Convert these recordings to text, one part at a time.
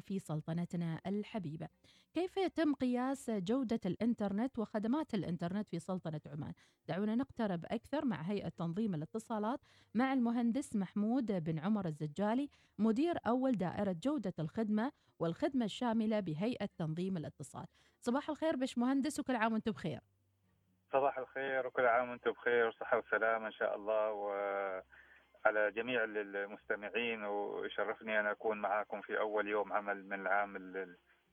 في سلطنتنا الحبيبة. كيف يتم قياس جودة الإنترنت وخدمات الإنترنت في سلطنة عمان؟ دعونا نقترب أكثر مع هيئة تنظيم الاتصالات مع المهندس محمود بن عمر الزجالي مدير أول دائرة جودة الخدمة والخدمة الشاملة بهيئة تنظيم الاتصال. صباح الخير بش مهندس وكل عام وأنتم بخير. صباح الخير وكل عام وأنتم بخير وصحة وسلامة إن شاء الله وعلى جميع المستمعين ويشرفني أن أكون معكم في أول يوم عمل من العام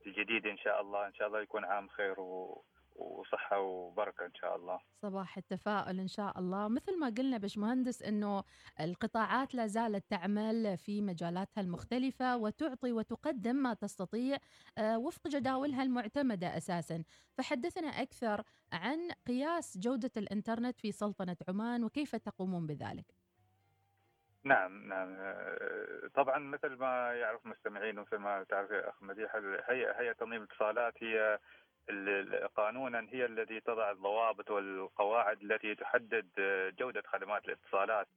الجديد إن شاء الله. إن شاء الله يكون عام خير و... وصحة وبركة إن شاء الله. صباح التفاؤل إن شاء الله. مثل ما قلنا باشمهندس أنه القطاعات لا زالت تعمل في مجالاتها المختلفة وتعطي وتقدم ما تستطيع آه، وفق جداولها المعتمدة أساسا. فحدثنا أكثر عن قياس جودة الإنترنت في سلطنة عمان وكيف تقومون بذلك. نعم نعم. آه، طبعا مثل ما يعرف المستمعين ومثل ما تعرف يا أخ مديح هيئه هيئه تنظيم الاتصالات هي قانونا هي التي تضع الضوابط والقواعد التي تحدد جودة خدمات الاتصالات.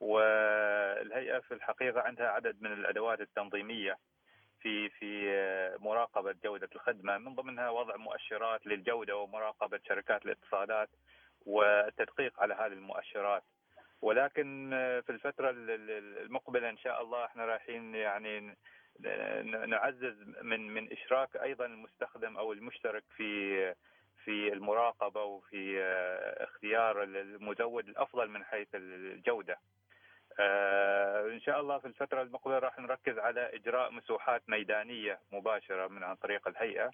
والهيئة في الحقيقة عندها عدد من الأدوات التنظيمية في في مراقبة جودة الخدمة. من ضمنها وضع مؤشرات للجودة ومراقبة شركات الاتصالات والتدقيق على هذه المؤشرات. ولكن في الفترة المقبلة إن شاء الله إحنا رايحين يعني نعزز من من إشراك أيضا المستخدم أو المشترك في في المراقبة وفي آه، اختيار المزود الأفضل من حيث الجودة. آه، إن شاء الله في الفترة المقبلة راح نركز على إجراء مسوحات ميدانية مباشرة من عن طريق الهيئة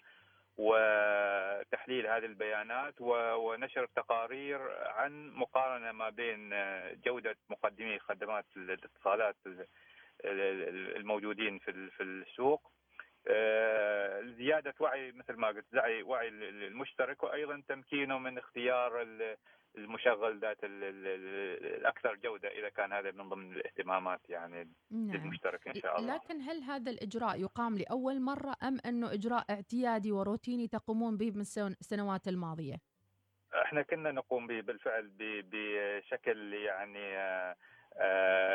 وتحليل هذه البيانات ونشر تقارير عن مقارنة ما بين آه، جودة مقدمي خدمات الاتصالات الموجودين في السوق زيادة وعي مثل ما قلت وعي وعي المشترك وأيضا تمكينه من اختيار المشغل ذات الأكثر جودة إذا كان هذا من ضمن الاهتمامات يعني نعم. للمشترك إن شاء الله. لكن هل هذا الإجراء يقام لأول مرة أم أنه إجراء اعتيادي وروتيني تقومون به من السنوات الماضية؟ إحنا كنا نقوم به بالفعل بشكل يعني آه آه،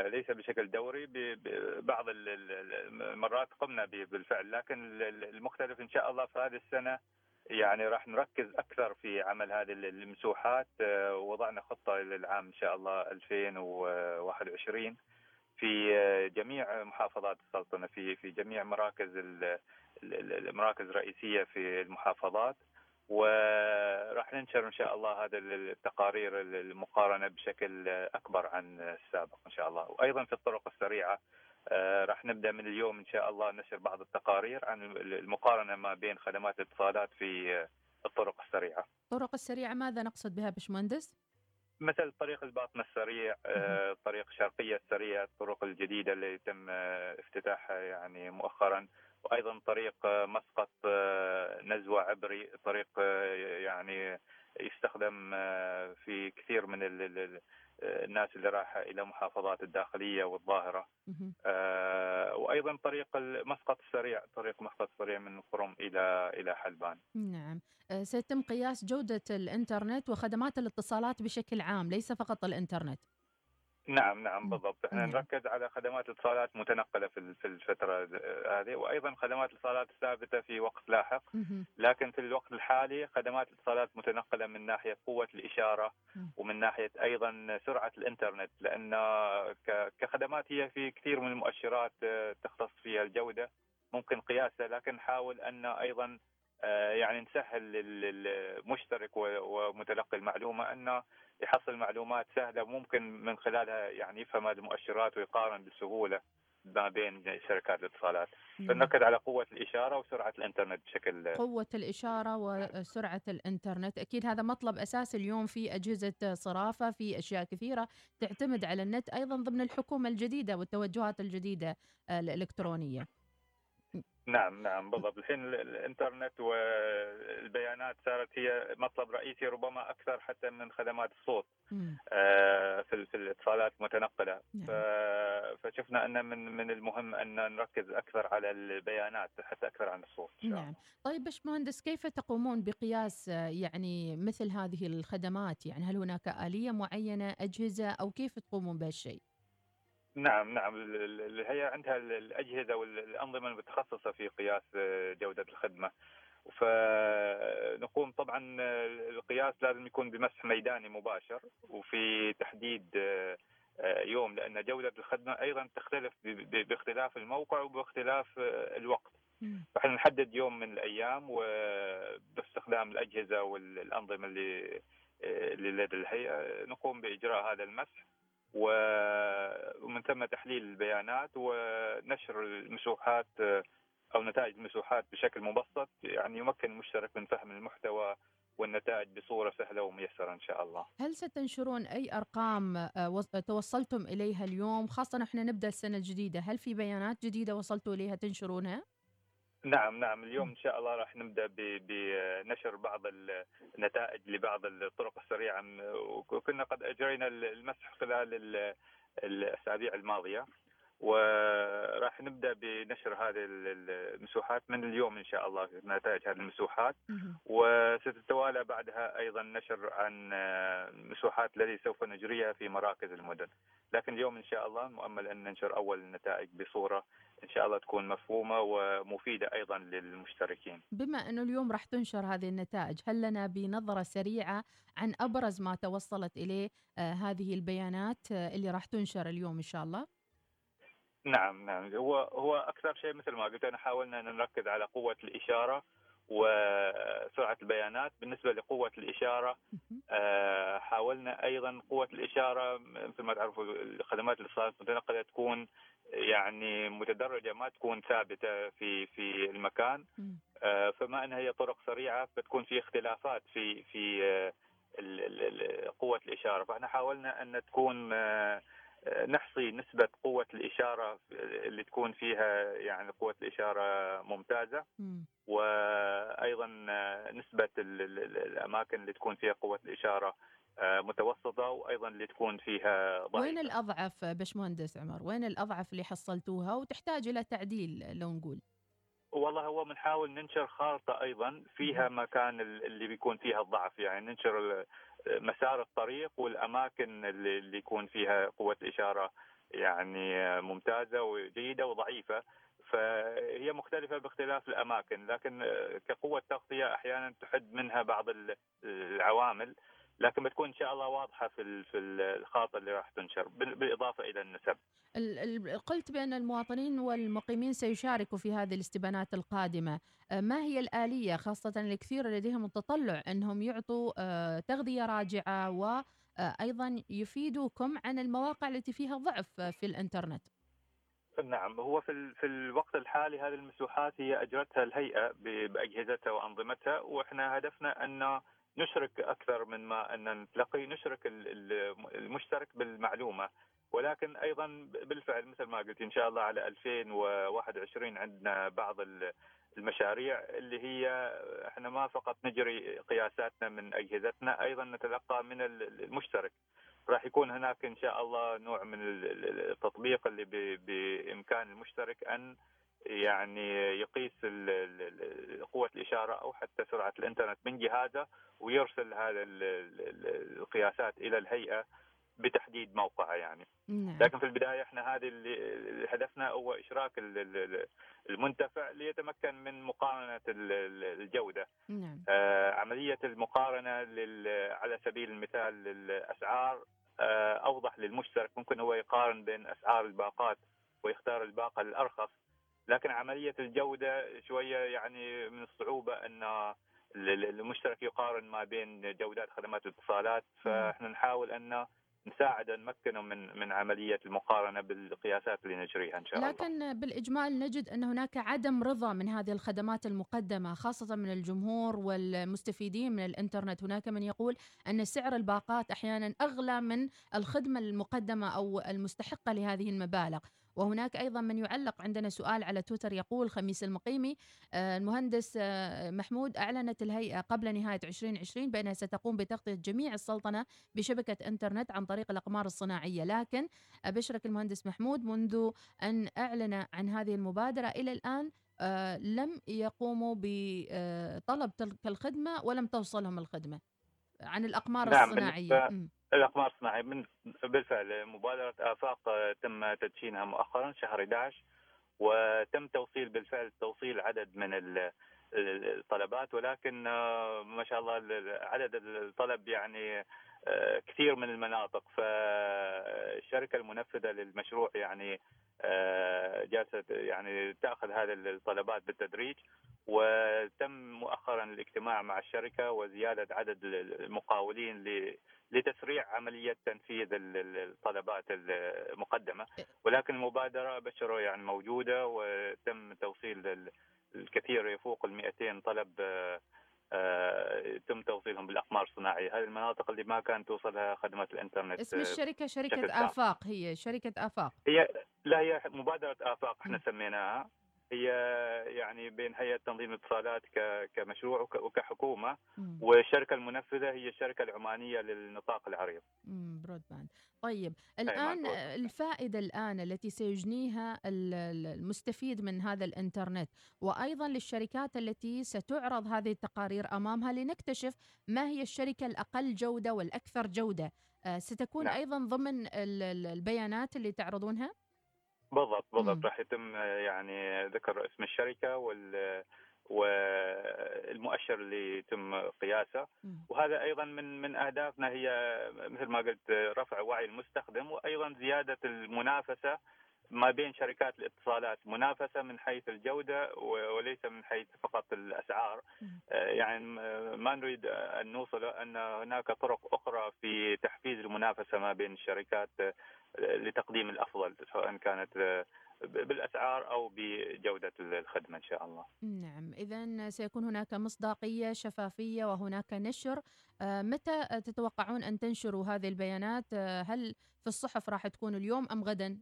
ليس بشكل دوري بعض المرات قمنا به بالفعل. لكن المختلف إن شاء الله في هذه السنة يعني راح نركز أكثر في عمل هذه المسوحات. آه، وضعنا خطة للعام إن شاء الله 2021 في آه، جميع محافظات السلطنة في في جميع مراكز المراكز الرئيسية في المحافظات. وراح ننشر إن شاء الله هذا التقارير المقارنة بشكل أكبر عن السابق إن شاء الله وأيضا في الطرق السريعة آه، راح نبدأ من اليوم إن شاء الله نشر بعض التقارير عن المقارنة ما بين خدمات الاتصالات في الطرق السريعة. الطرق السريعة ماذا نقصد بها باشمهندس؟ مثل طريق الباطن السريع، آه، طريق الشرقية السريع، الطرق الجديدة اللي تم افتتاحها يعني مؤخرا وأيضا طريق مسقط آه، عبري طريق آه، يعني يستخدم آه، في كثير من الناس اللي رايحه إلى محافظات الداخلية والظاهرة. وأيضا طريق مسقط السريع طريق مسقط السريع من قرم إلى إلى حلبان. نعم. سيتم قياس جودة الإنترنت وخدمات الاتصالات بشكل عام ليس فقط الإنترنت. نعم نعم بالضبط. إحنا نركز على خدمات اتصالات متنقلة في في الفترة هذه وأيضا خدمات الاتصالات الثابته في وقت لاحق. لكن في الوقت الحالي خدمات الاتصالات متنقلة من ناحية قوة الإشارة ومن ناحية أيضا سرعة الإنترنت لأن كخدمات هي في كثير من المؤشرات آه، تختص فيها الجودة. ممكن قياسها لكن نحاول أن أيضا يعني نسهل للمشترك ومتلقي المعلومة انه يحصل معلومات سهلة ممكن من خلالها يعني يفهم هذه المؤشرات ويقارن بسهولة ما بين شركات الاتصالات. فنركز على قوة الإشارة وسرعة الإنترنت بشكل قوة الإشارة وسرعة الإنترنت. أكيد هذا مطلب أساسي اليوم في أجهزة صرافة في أشياء كثيرة تعتمد على النت أيضا ضمن الحكومة الجديدة والتوجهات الجديدة الإلكترونية. نعم نعم بالضبط. الحين الإنترنت والبيانات صارت هي مطلب رئيسي ربما أكثر حتى من خدمات الصوت. آه في في الاتصالات المتنقله نعم. فشفنا أن من من المهم أن نركز أكثر على البيانات حتى أكثر عن الصوت نعم. طيب باشمهندس كيف تقومون بقياس يعني مثل هذه الخدمات؟ يعني هل هناك آلية معينة أجهزة أو كيف تقومون بهالشيء؟ نعم نعم. الهيئة عندها الأجهزة والأنظمة المتخصصة في قياس جودة الخدمة. فنقوم طبعا القياس لازم يكون بمسح ميداني مباشر وفي تحديد يوم لأن جودة الخدمة أيضا تختلف باختلاف الموقع وباختلاف الوقت. فإحنا نحدد يوم من الأيام وباستخدام الأجهزة والأنظمة اللي اللي لدى الهيئة نقوم بإجراء هذا المسح. ومن ثم تحليل البيانات ونشر المسوحات أو نتائج المسوحات بشكل مبسط يعني يمكن المشترك من فهم المحتوى والنتائج بصورة سهلة وميسرة إن شاء الله. هل ستنشرون أي أرقام آه، توصلتم إليها اليوم خاصة إحنا نبدأ السنة الجديدة، هل في بيانات جديدة وصلتوا إليها تنشرونها؟ نعم نعم. اليوم إن شاء الله راح نبدأ بنشر بعض النتائج لبعض الطرق السريعة. وكنا قد أجرينا المسح خلال الأسابيع الماضية. وراح نبدأ بنشر هذه المسوحات من اليوم إن شاء الله نتائج هذه المسوحات وستتوالى بعدها أيضا نشر عن المسوحات التي سوف نجريها في مراكز المدن لكن اليوم إن شاء الله مؤمل أن ننشر أول النتائج بصورة إن شاء الله تكون مفهومة ومفيدة أيضا للمشتركين. بما أنه اليوم راح تنشر هذه النتائج، هل لنا بنظرة سريعة عن أبرز ما توصلت إليه آه هذه البيانات آه اللي راح تنشر اليوم إن شاء الله؟ نعم نعم. هو هو أكثر شيء مثل ما قلت أنا حاولنا أن نركز على قوة الإشارة وسرعة البيانات. بالنسبة لقوة الإشارة آه، حاولنا أيضا قوة الإشارة مثل ما تعرفوا الخدمات الاتصالات المتنقلة تكون يعني متدرجة ما تكون ثابتة في في المكان. آه، فما انها هي طرق سريعة فتكون في اختلافات في في آه، قوة الإشارة. فإحنا حاولنا أن تكون نحصي نسبة قوة الإشارة اللي تكون فيها يعني قوة الإشارة ممتازة. وأيضا نسبة الأماكن اللي تكون فيها قوة الإشارة آه، متوسطة وأيضا اللي تكون فيها ضعيفة. وين الأضعف بشمهندس عمر؟ وين الأضعف اللي حصلتوها؟ وتحتاج إلى تعديل لو نقول؟ والله هو بنحاول ننشر خارطة أيضا فيها مكان اللي بيكون فيها الضعف. يعني ننشر مسار الطريق والأماكن اللي يكون فيها قوة اشاره يعني ممتازة وجيدة وضعيفة. فهي مختلفة باختلاف الأماكن لكن كقوة تغطية أحيانا تحد منها بعض العوامل. لكن بتكون إن شاء الله واضحة في في الخاطر اللي راح تنشر بالإضافة إلى النسب. قلت بأن المواطنين والمقيمين سيشاركوا في هذه الاستبانات القادمة، آه، ما هي الآلية خاصة الكثير لديهم التطلع أنهم يعطوا آه، تغذية راجعة وأيضا آه، يفيدوكم عن المواقع التي فيها ضعف في الإنترنت. نعم هو في في الوقت الحالي هذه المسوحات هي أجرتها الهيئة بأجهزتها وأنظمتها وإحنا هدفنا أن نشرك أكثر من ما أن نتلقي نشرك المشترك بالمعلومة. ولكن أيضا بالفعل مثل ما قلت إن شاء الله على 2021 عندنا بعض المشاريع اللي هي إحنا ما فقط نجري قياساتنا من أجهزتنا أيضا نتلقى من المشترك. راح يكون هناك إن شاء الله نوع من التطبيق اللي بإمكان المشترك أن يعني يقيس قوة الإشارة أو حتى سرعة الإنترنت من جهازه ويرسل هذا القياسات إلى الهيئة بتحديد موقعه يعني نعم. لكن في البداية إحنا هذه اللي هدفنا هو إشراك المنتفع ليتمكن من مقارنة الجودة نعم. آه عملية المقارنة على سبيل المثال الأسعار آه أوضح للمشترك ممكن هو يقارن بين أسعار الباقات ويختار الباقة الأرخص لكن عملية الجودة شوية يعني من الصعوبة أن المشترك يقارن ما بين جودات خدمات الاتصالات. فإحنا نحاول أن نساعد نمكنه من من عملية المقارنة بالقياسات اللي نجريها إن شاء الله. لكن بالإجمال نجد أن هناك عدم رضا من هذه الخدمات المقدمة خاصة من الجمهور والمستفيدين من الإنترنت، هناك من يقول أن سعر الباقات أحيانا أغلى من الخدمة المقدمة أو المستحقة لهذه المبالغ، وهناك أيضا من يعلق عندنا سؤال على تويتر يقول خميس المقيمي آه، المهندس آه، محمود أعلنت الهيئة قبل نهاية 2020 بأنها ستقوم بتغطية جميع السلطنة بشبكة إنترنت عن طريق الأقمار الصناعية. لكن أبشرك المهندس محمود منذ أن أعلن عن هذه المبادرة إلى الآن آه، لم يقوموا بطلب تلك الخدمة ولم توصلهم الخدمة. عن الأقمار نعم، الصناعية. الأقمار الصناعية من بالفعل مبادرة آفاق آه، تم تدشينها مؤخرا شهر 11 وتم توصيل بالفعل توصيل عدد من ال- ال- الطلبات ولكن آه، ما شاء الله ال- ال- عدد الطلب يعني آه، كثير من المناطق. فالشركة المنفذة للمشروع يعني جالسة يعني تأخذ هذه الطلبات بالتدريج وتم مؤخرا الاجتماع مع الشركة وزيادة عدد المقاولين لتسريع عملية تنفيذ ال- ال- الطلبات المقدمة ولكن المبادرة بشروا يعني موجودة وتم توصيل ال- الكثير يفوق ال 200 طلب آه، آه، تم توصيلهم بالأقمار الصناعية هذه المناطق اللي ما كانت توصلها خدمات الإنترنت اسم شركة تام. آفاق هي شركة آفاق هي لا هي مبادرة آفاق إحنا. سميناها هي يعني بين هيئة تنظيم الاتصالات كمشروع وك- وكحكومة مم. والشركة المنفذة هي الشركة العمانية للنطاق العريض مم، برودباند طيب. آه، الفائدة الآن التي سيجنيها ال- ال- المستفيد من هذا الإنترنت وأيضا للشركات التي ستعرض هذه التقارير أمامها لنكتشف ما هي الشركة الأقل جودة والأكثر جودة آه، ستكون نعم. أيضا ضمن ال- ال- البيانات اللي تعرضونها بالضبط بالضبط. راح يتم يعني ذكر اسم الشركة وال والمؤشر اللي يتم قياسه. وهذا أيضا من من أهدافنا هي مثل ما قلت رفع وعي المستخدم وأيضا زيادة المنافسة ما بين شركات الاتصالات منافسة من حيث الجودة وليس من حيث فقط الأسعار. آه، يعني ما نريد أن نوصل أن هناك طرق أخرى في تحفيز المنافسة ما بين الشركات لتقديم الأفضل سواء كانت آه، بالأسعار أو بجودة الخدمة إن شاء الله. نعم إذا سيكون هناك مصداقية شفافية وهناك نشر. آه، متى تتوقعون أن تنشروا هذه البيانات؟ آه، هل في الصحف راح تكون اليوم أم غدا؟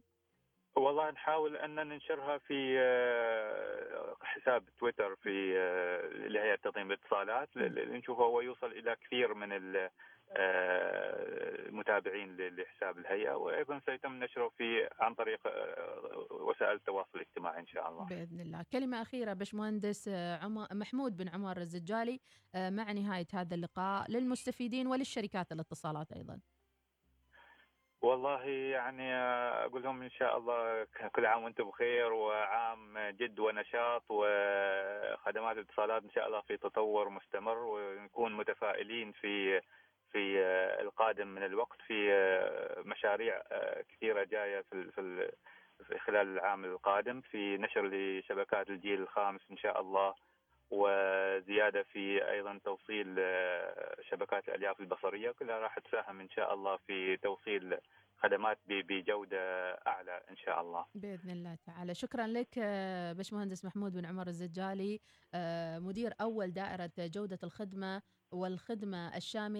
والله نحاول أن ننشرها في حساب تويتر في لهيئة تنظيم الاتصالات. ل- ل- نشوفه هو يوصل إلى كثير من آه، المتابعين ل- لحساب الهيئة وأيضا سيتم نشره في عن طريق آه، وسائل التواصل الاجتماعي إن شاء الله. بإذن الله كلمة أخيرة باشمهندس آه، محمود بن عمر الزجالي مع نهاية هذا اللقاء للمستفيدين وللشركات الاتصالات أيضا والله يعني أقول لهم إن شاء الله كل عام وأنتم بخير وعام جد ونشاط وخدمات الاتصالات إن شاء الله في تطور مستمر ونكون متفائلين في في القادم من الوقت في مشاريع كثيرة جاية في ال- في في خلال العام القادم. في نشر لشبكات الجيل الخامس إن شاء الله وزيادة في أيضا توصيل آه، شبكات الألياف البصرية. كلها راح تساهم إن شاء الله في توصيل خدمات ب- بجودة أعلى إن شاء الله. بإذن الله تعالى. شكرا لك آه، باشمهندس محمود بن عمر الزجالي آه، مدير أول دائرة جودة الخدمة والخدمة الشاملة.